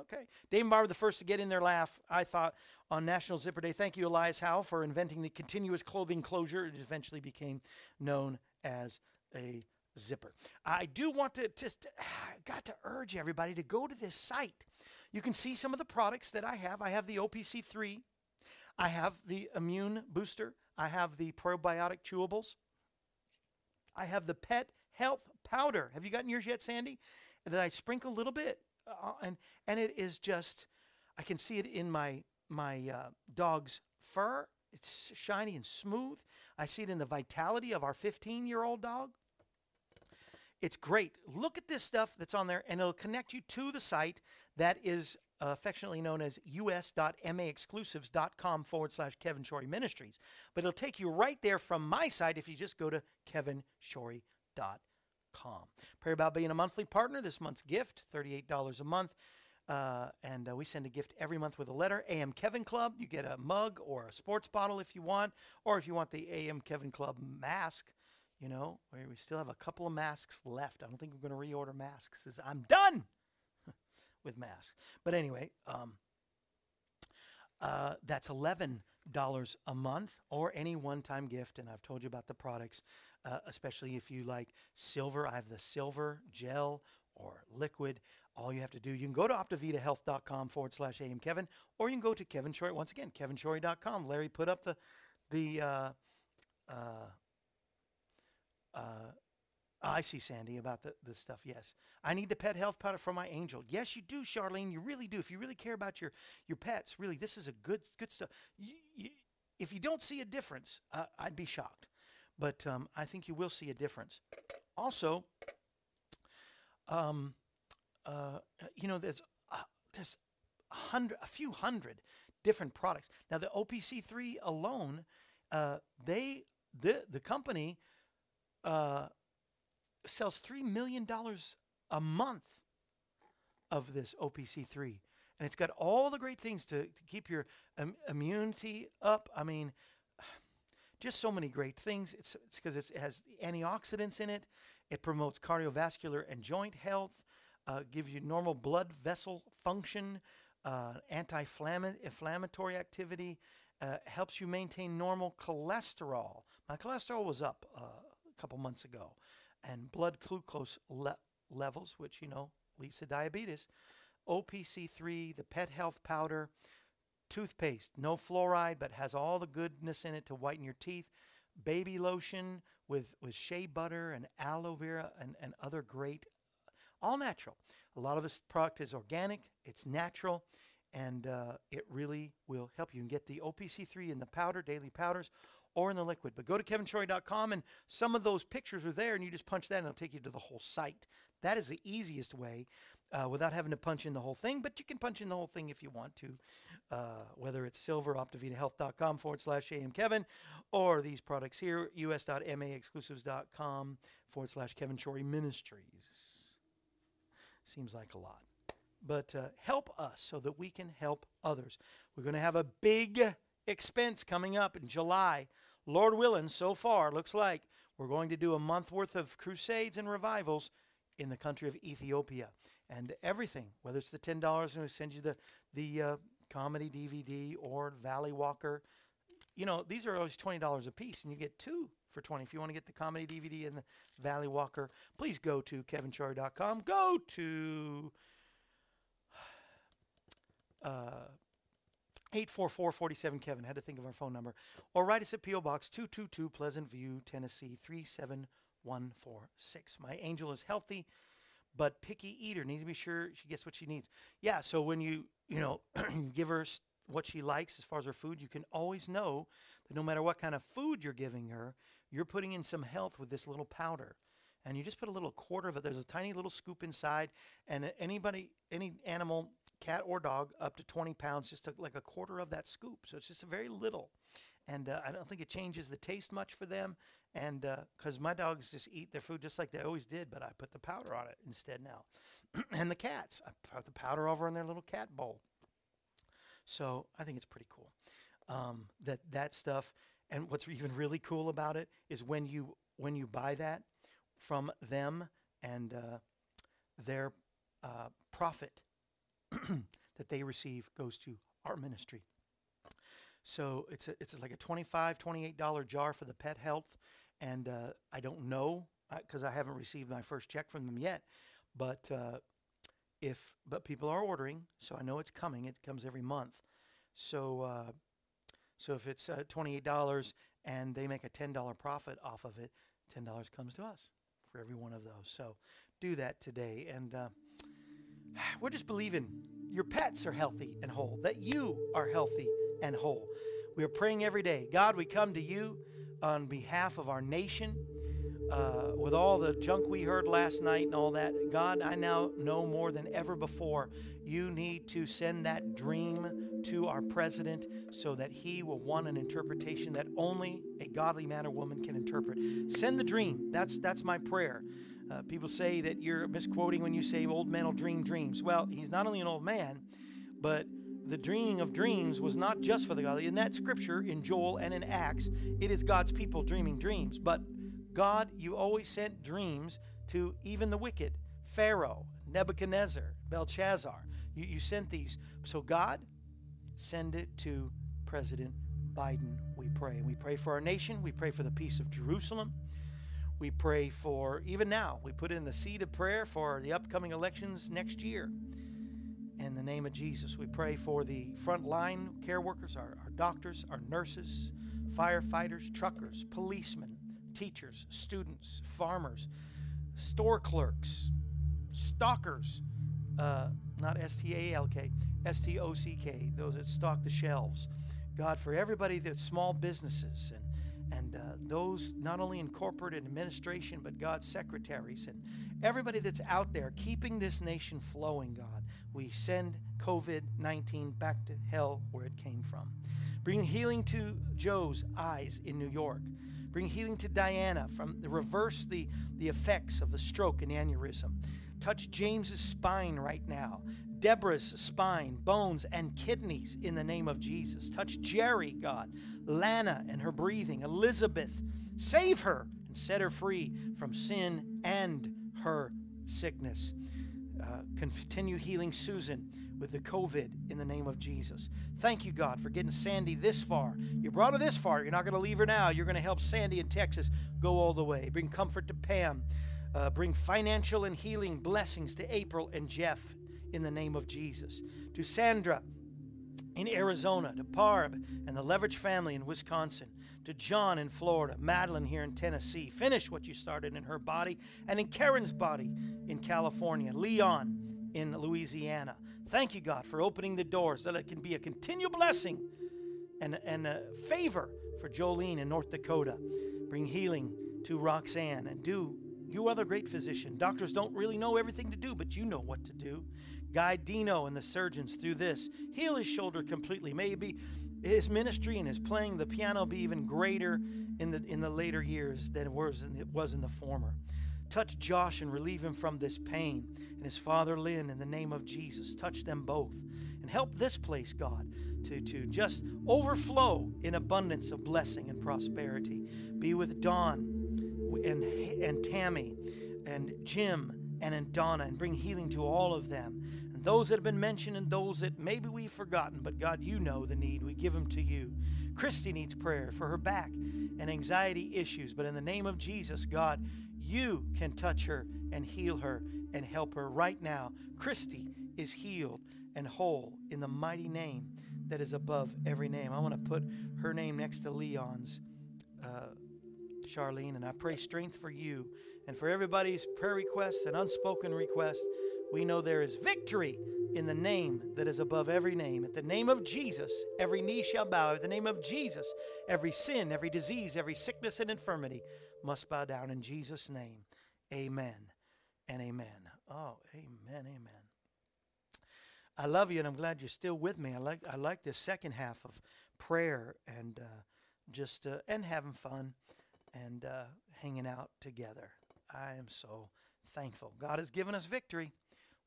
Okay. Dave and Barber, the first to get in their laugh, I thought, on National Zipper Day. Thank you, Elias Howe, for inventing the continuous clothing closure. It eventually became known as a zipper. I do want to just, got to urge everybody to go to this site. You can see some of the products that I have. I have the OPC3. I have the immune booster. I have the probiotic chewables. I have the pet health powder. Have you gotten yours yet, Sandy? That I sprinkle a little bit, uh, and and it is just, I can see it in my my uh, dog's fur. It's shiny and smooth. I see it in the vitality of our 15 year old dog. It's great. Look at this stuff that's on there, and it'll connect you to the site that is uh, affectionately known as us.maexclusives.com forward slash Kevin Shorey Ministries. But it'll take you right there from my site if you just go to kevinshorey.com. Pray about being a monthly partner. This month's gift, $38 a month. Uh, and uh, we send a gift every month with a letter. AM Kevin Club. You get a mug or a sports bottle if you want, or if you want the AM Kevin Club mask, You know, we we still have a couple of masks left. I don't think we're going to reorder masks. I'm done with masks. But anyway, um, uh, that's eleven dollars a month or any one-time gift. And I've told you about the products, uh, especially if you like silver. I have the silver gel or liquid. All you have to do, you can go to optivitahealth.com forward slash am Kevin, or you can go to Kevin once again, kevinshorey.com. Larry put up the the uh, uh, uh, I see Sandy about the, the stuff. Yes, I need the pet health powder for my angel. Yes, you do, Charlene. You really do. If you really care about your your pets, really, this is a good good stuff. You, you, if you don't see a difference, uh, I'd be shocked. But um, I think you will see a difference. Also, um, uh, you know, there's uh, there's a hundred, a few hundred different products. Now, the OPC3 alone, uh, they the the company uh, sells three million dollars a month of this OPC3, and it's got all the great things to, to keep your um, immunity up. I mean, just so many great things. It's because it has antioxidants in it. It promotes cardiovascular and joint health. Uh, gives you normal blood vessel function, uh, anti-inflammatory activity, uh, helps you maintain normal cholesterol. My cholesterol was up uh, a couple months ago, and blood glucose le- levels, which you know leads to diabetes. OPC3, the pet health powder, toothpaste, no fluoride, but has all the goodness in it to whiten your teeth. Baby lotion with, with shea butter and aloe vera and, and other great, all natural. A lot of this product is organic, it's natural, and uh, it really will help you. You can get the OPC3 in the powder, daily powders, or in the liquid. But go to kevinshorey.com, and some of those pictures are there, and you just punch that, and it'll take you to the whole site. That is the easiest way uh, without having to punch in the whole thing, but you can punch in the whole thing if you want to, uh, whether it's silver, optivitahealth.com forward slash AM Kevin, or these products here, us.maexclusives.com forward slash Kevin Shorey Ministries. Seems like a lot. But uh, help us so that we can help others. We're going to have a big expense coming up in July. Lord willing, so far, looks like we're going to do a month worth of crusades and revivals in the country of Ethiopia. And everything, whether it's the $10 and we send you the, the uh, comedy DVD or Valley Walker, you know, these are always $20 a piece, and you get two for 20 If you want to get the comedy DVD and the Valley Walker, please go to kevinshorey.com. Go to uh, 844-47 Kevin. Had to think of our phone number. Or write us at P.O. Box 222 Pleasant View, Tennessee 37146. My angel is healthy, but picky eater. Needs to be sure she gets what she needs. Yeah, so when you, you know, give her what she likes as far as her food, you can always know that no matter what kind of food you're giving her, you're putting in some health with this little powder. And you just put a little quarter of it. There's a tiny little scoop inside, and anybody, any animal, cat or dog, up to 20 pounds, just took like a quarter of that scoop. So it's just a very little, and uh, I don't think it changes the taste much for them. And because my dogs just eat their food just like they always did, but I put the powder on it instead now. and the cats, I put the powder over in their little cat bowl. So I think it's pretty cool. Um, that that stuff, and what's even really cool about it is when you when you buy that from them and uh, their uh, profit that they receive goes to our ministry. So it's a, it's like a $25, $28 jar for the pet health. And uh, I don't know because I haven't received my first check from them yet. But uh, if but people are ordering, so I know it's coming. It comes every month. So uh, so if it's uh, $28 and they make a $10 profit off of it, $10 comes to us for every one of those. So do that today. And uh, we're just believing your pets are healthy and whole, that you are healthy and whole. We are praying every day. God, we come to you on behalf of our nation. Uh, with all the junk we heard last night and all that, God, I now know more than ever before you need to send that dream to our president so that he will want an interpretation that only a godly man or woman can interpret. Send the dream. That's that's my prayer. Uh, people say that you're misquoting when you say old men will dream dreams. Well, he's not only an old man, but the dreaming of dreams was not just for the godly. In that scripture, in Joel and in Acts, it is God's people dreaming dreams. But God, you always sent dreams to even the wicked Pharaoh, Nebuchadnezzar, Belshazzar. You, you sent these. So, God, send it to President Biden, we pray. And we pray for our nation. We pray for the peace of Jerusalem. We pray for, even now, we put in the seed of prayer for the upcoming elections next year. In the name of Jesus, we pray for the frontline care workers, our, our doctors, our nurses, firefighters, truckers, policemen, teachers, students, farmers, store clerks, stalkers, uh, not S T A L K, S T O C K, those that stock the shelves. God, for everybody that's small businesses and and uh, those not only in corporate administration, but God's secretaries and everybody that's out there keeping this nation flowing, God, we send COVID 19 back to hell where it came from. Bring healing to Joe's eyes in New York. Bring healing to Diana from the reverse the, the effects of the stroke and aneurysm. Touch James's spine right now. Deborah's spine, bones, and kidneys in the name of Jesus. Touch Jerry, God. Lana and her breathing. Elizabeth, save her and set her free from sin and her sickness. Uh, continue healing Susan with the COVID in the name of Jesus. Thank you, God, for getting Sandy this far. You brought her this far. You're not going to leave her now. You're going to help Sandy in Texas go all the way. Bring comfort to Pam. Uh, bring financial and healing blessings to April and Jeff in the name of Jesus. To Sandra in Arizona, to Parb and the Leverage family in Wisconsin, to John in Florida, Madeline here in Tennessee. Finish what you started in her body and in Karen's body in California, Leon in Louisiana. Thank you, God, for opening the doors that it can be a continual blessing and, and a favor for Jolene in North Dakota. Bring healing to Roxanne and do you other great physician. Doctors don't really know everything to do, but you know what to do. Guide Dino and the surgeons through this. Heal his shoulder completely. Maybe his ministry and his playing the piano be even greater in the in the later years than it was in, it was in the former. Touch Josh and relieve him from this pain. And his father Lynn, in the name of Jesus, touch them both. And help this place, God, to, to just overflow in abundance of blessing and prosperity. Be with Don and, and Tammy and Jim and in Donna and bring healing to all of them. Those that have been mentioned and those that maybe we've forgotten, but God, you know the need. We give them to you. Christy needs prayer for her back and anxiety issues, but in the name of Jesus, God, you can touch her and heal her and help her right now. Christy is healed and whole in the mighty name that is above every name. I want to put her name next to Leon's. Uh, Charlene, and I pray strength for you and for everybody's prayer requests and unspoken requests. We know there is victory in the name that is above every name. At the name of Jesus, every knee shall bow. At the name of Jesus, every sin, every disease, every sickness and infirmity must bow down in Jesus' name. Amen and amen. Oh, amen, amen. I love you, and I'm glad you're still with me. I like I like this second half of prayer and uh, just uh, and having fun and uh, hanging out together. I am so thankful. God has given us victory.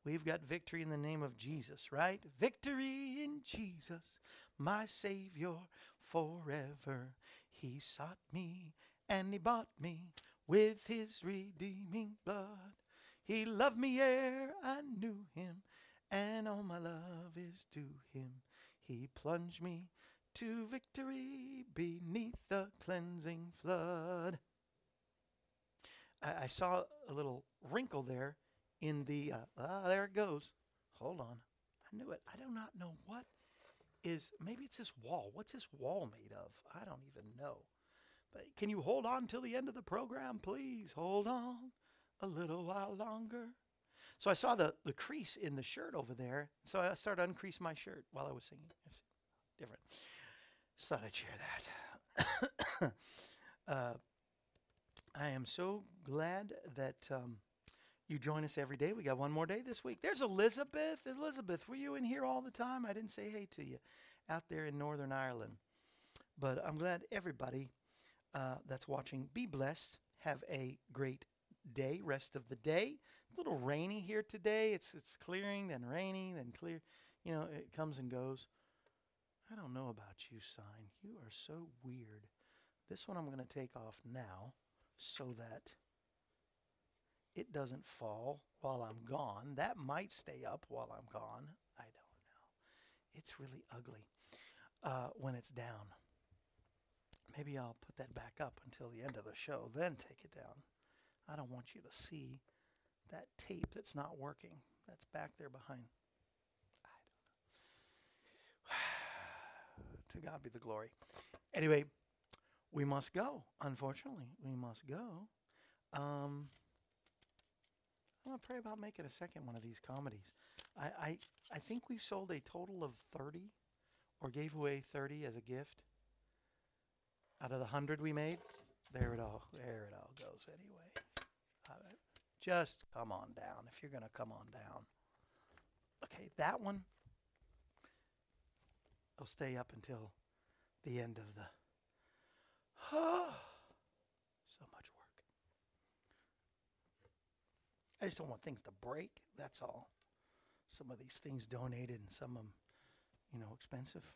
We've got victory in the name of Jesus, right? Victory in Jesus, my Savior forever. He sought me and He bought me with His redeeming blood. He loved me ere I knew Him, and all my love is to Him. He plunged me to victory beneath the cleansing flood. I, I saw a little wrinkle there in the, uh, ah, there it goes. Hold on. I knew it. I do not know what is, maybe it's this wall. What's this wall made of? I don't even know. But can you hold on till the end of the program, please? Hold on a little while longer. So I saw the, the crease in the shirt over there. So I started uncrease my shirt while I was singing. It's different. Just thought I'd share that. uh, I am so glad that um, you join us every day. We got one more day this week. There's Elizabeth. Elizabeth, were you in here all the time? I didn't say hey to you out there in Northern Ireland. But I'm glad everybody uh, that's watching, be blessed. Have a great day, rest of the day. A little rainy here today. It's it's clearing, then raining, then clear. You know, it comes and goes. I don't know about you, sign. You are so weird. This one I'm going to take off now so that it doesn't fall while I'm gone. That might stay up while I'm gone. I don't know. It's really ugly uh, when it's down. Maybe I'll put that back up until the end of the show, then take it down. I don't want you to see that tape that's not working. That's back there behind. I don't know. to God be the glory. Anyway, we must go. Unfortunately, we must go. Um, I'm gonna pray about making a second one of these comedies. I, I I think we've sold a total of 30, or gave away 30 as a gift. Out of the hundred we made, there it all there it all goes anyway. Just come on down if you're gonna come on down. Okay, that one. I'll stay up until the end of the. so much work. I just don't want things to break. That's all. Some of these things donated and some of them, you know, expensive.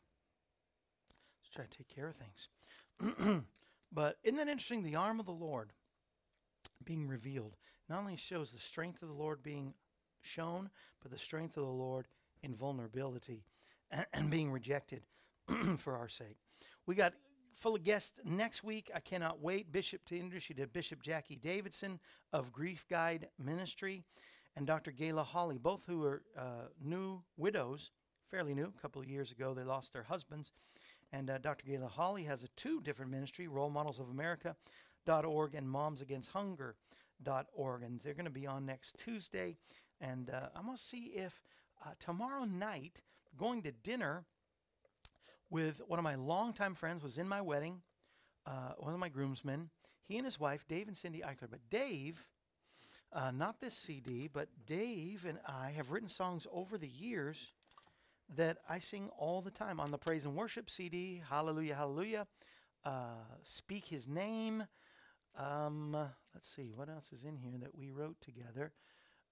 Let's try to take care of things. but isn't that interesting? The arm of the Lord being revealed not only shows the strength of the Lord being shown, but the strength of the Lord in vulnerability and, and being rejected for our sake. We got full of guests next week. I cannot wait. Bishop to introduce you to Bishop Jackie Davidson of Grief Guide Ministry and Dr. Gayla Holly, both who are uh, new widows, fairly new. A couple of years ago, they lost their husbands. And uh, Dr. Gayla Holly has a two different ministry, Role Models of America.org and Moms Against Hunger.org. And they're going to be on next Tuesday. And uh, I'm going to see if uh, tomorrow night, going to dinner with one of my longtime friends, was in my wedding, uh, one of my groomsmen. He and his wife, Dave and Cindy Eichler. But Dave, uh, not this CD, but Dave and I have written songs over the years that I sing all the time on the Praise and Worship CD. Hallelujah, hallelujah. Uh, Speak His Name. Um, let's see, what else is in here that we wrote together?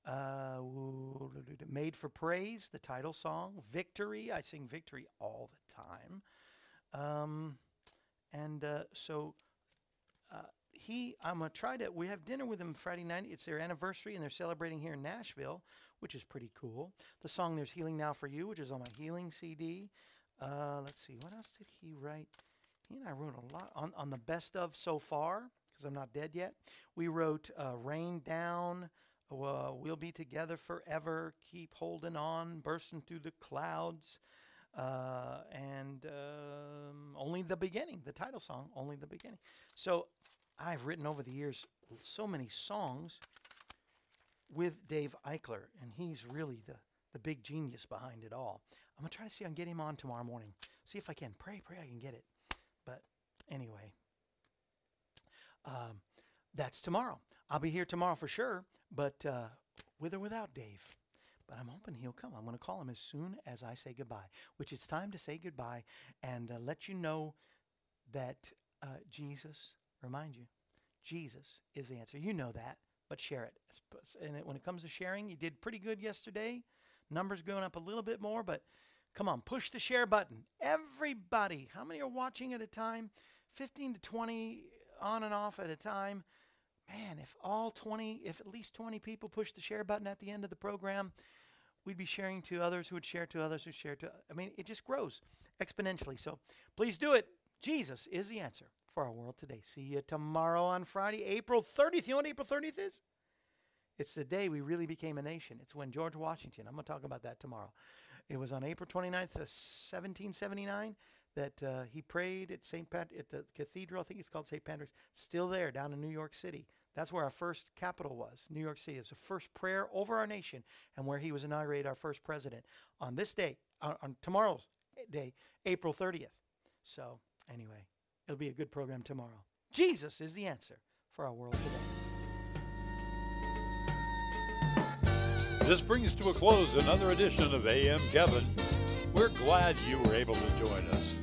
Uh, Made for Praise, the title song. Victory, I sing Victory all the time. Um, and uh, so uh, he, I'm gonna try to. We have dinner with him Friday night. It's their anniversary, and they're celebrating here in Nashville, which is pretty cool. The song "There's Healing Now for You," which is on my healing CD. Uh, let's see, what else did he write? He and I wrote a lot on on the best of so far because I'm not dead yet. We wrote uh, "Rain Down." Uh, we'll be together forever. Keep holding on, bursting through the clouds. Uh, and um, only the beginning, the title song, only the beginning. So I've written over the years so many songs with Dave Eichler, and he's really the, the big genius behind it all. I'm going to try to see if I can get him on tomorrow morning. See if I can. Pray, pray I can get it. But anyway, um, that's tomorrow. I'll be here tomorrow for sure, but uh, with or without Dave. But I'm hoping he'll come. I'm going to call him as soon as I say goodbye, which it's time to say goodbye and uh, let you know that uh, Jesus, remind you, Jesus is the answer. You know that, but share it. And it, when it comes to sharing, you did pretty good yesterday. Numbers going up a little bit more, but come on, push the share button. Everybody, how many are watching at a time? 15 to 20 on and off at a time man, if all 20, if at least 20 people push the share button at the end of the program, we'd be sharing to others who would share to others who share to, I mean, it just grows exponentially. So please do it. Jesus is the answer for our world today. See you tomorrow on Friday, April 30th. You know what April 30th is? It's the day we really became a nation. It's when George Washington, I'm going to talk about that tomorrow. It was on April 29th, 1779 uh, that uh, he prayed at St. Pat at the cathedral. I think it's called St. Patrick's. Still there down in New York City. That's where our first capital was. New York City. It's the first prayer over our nation, and where he was inaugurated our first president on this day, on, on tomorrow's day, April 30th. So anyway, it'll be a good program tomorrow. Jesus is the answer for our world today. This brings to a close another edition of AM Kevin. We're glad you were able to join us.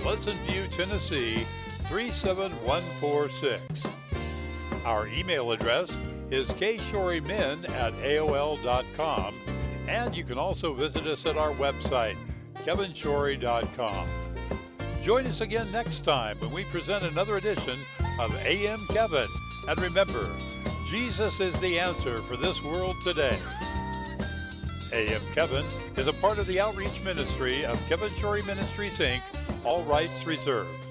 Pleasant View, Tennessee 37146. Our email address is kshorymen at AOL.com, and you can also visit us at our website, kevinshorey.com. Join us again next time when we present another edition of AM Kevin. And remember, Jesus is the answer for this world today. AM Kevin is a part of the outreach ministry of Kevin Shorey Ministries, Inc., all rights reserved.